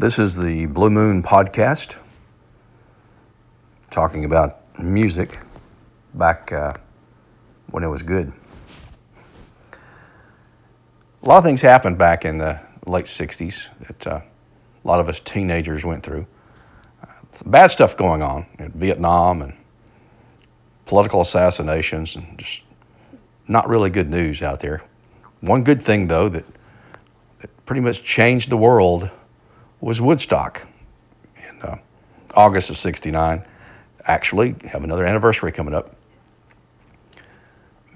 This is the Blue Moon Podcast, talking about music back uh, when it was good. A lot of things happened back in the late 60s that uh, a lot of us teenagers went through. Uh, bad stuff going on in Vietnam and political assassinations and just not really good news out there. One good thing, though, that, that pretty much changed the world was Woodstock in uh, August of 69. Actually, have another anniversary coming up.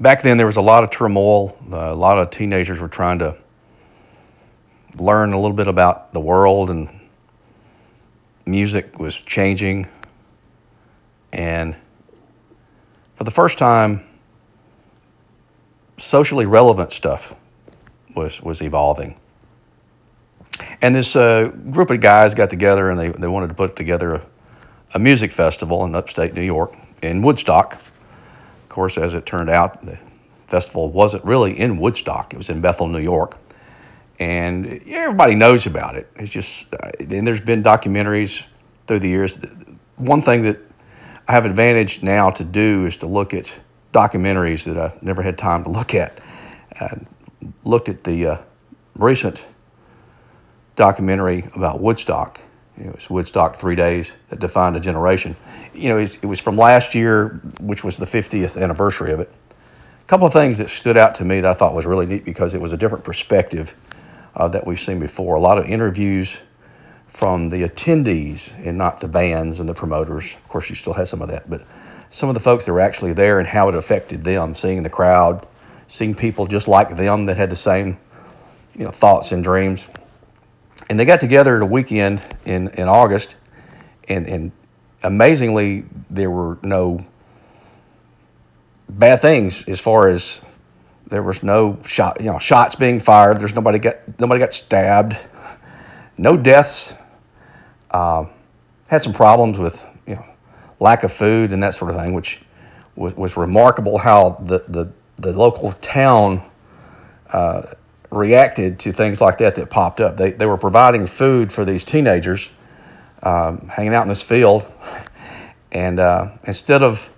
Back then, there was a lot of turmoil. Uh, a lot of teenagers were trying to learn a little bit about the world, and music was changing. And for the first time, socially relevant stuff was, was evolving. And this uh, group of guys got together and they, they wanted to put together a, a music festival in upstate New York in Woodstock. Of course, as it turned out, the festival wasn't really in Woodstock, it was in Bethel, New York. And everybody knows about it. It's just, uh, and there's been documentaries through the years. One thing that I have advantage now to do is to look at documentaries that I never had time to look at. I looked at the uh, recent documentary about Woodstock. It was Woodstock Three Days that defined a generation. You know, it was from last year, which was the 50th anniversary of it. A couple of things that stood out to me that I thought was really neat because it was a different perspective uh, that we've seen before. A lot of interviews from the attendees and not the bands and the promoters. Of course, you still have some of that, but some of the folks that were actually there and how it affected them, seeing the crowd, seeing people just like them that had the same you know, thoughts and dreams. And they got together at a weekend in, in August, and, and amazingly, there were no bad things as far as there was no shot, you know, shots being fired. There's nobody got nobody got stabbed, no deaths. Uh, had some problems with you know lack of food and that sort of thing, which was, was remarkable how the, the, the local town uh, reacted to things like that that popped up. They, they were providing food for these teenagers um, hanging out in this field. And uh, instead of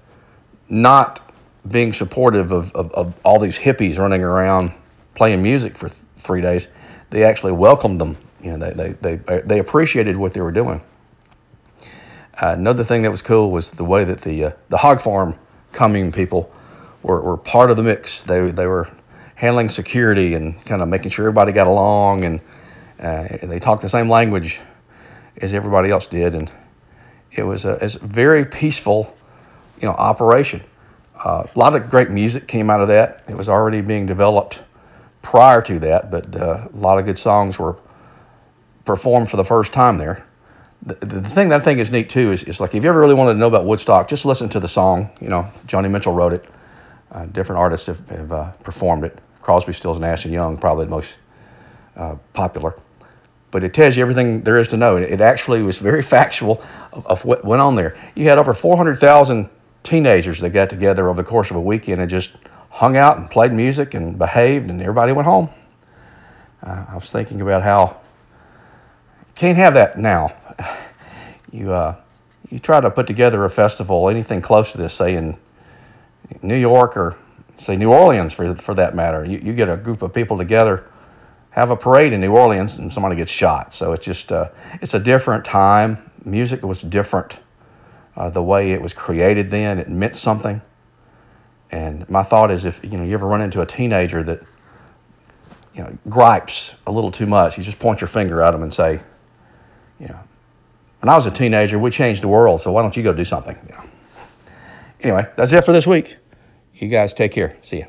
not being supportive of, of, of, all these hippies running around playing music for th- three days, they actually welcomed them. You know, they, they, they, they appreciated what they were doing. Uh, another thing that was cool was the way that the uh, the hog farm coming people were, were part of the mix. They they were handling security and kind of making sure everybody got along, and uh, they talked the same language as everybody else did, and it was a, a very peaceful, you know, operation. Uh, a lot of great music came out of that. It was already being developed prior to that, but uh, a lot of good songs were performed for the first time there the, the thing that I think is neat too is, is like if you ever really wanted to know about Woodstock, just listen to the song. You know, Joni Mitchell wrote it. Uh, different artists have, have uh, performed it. Crosby, Stills, Nash and Young, probably the most uh, popular. But it tells you everything there is to know. It, actually was very factual of, of, what went on there. You had over 400,000 teenagers that got together over the course of a weekend and just hung out and played music and behaved, and everybody went home. Uh, I was thinking about how you can't have that now you uh, you try to put together a festival, anything close to this, say in New York or say New Orleans for for that matter. You, you get a group of people together, have a parade in New Orleans, and somebody gets shot. So it's just uh, it's a different time. Music was different. Uh, the way it was created then, it meant something. And my thought is, if you know you ever run into a teenager that you know gripes a little too much, you just point your finger at them and say, you know, when I was a teenager, we changed the world, so why don't you go do something? You know. Anyway, that's it for this week. You guys take care. See ya.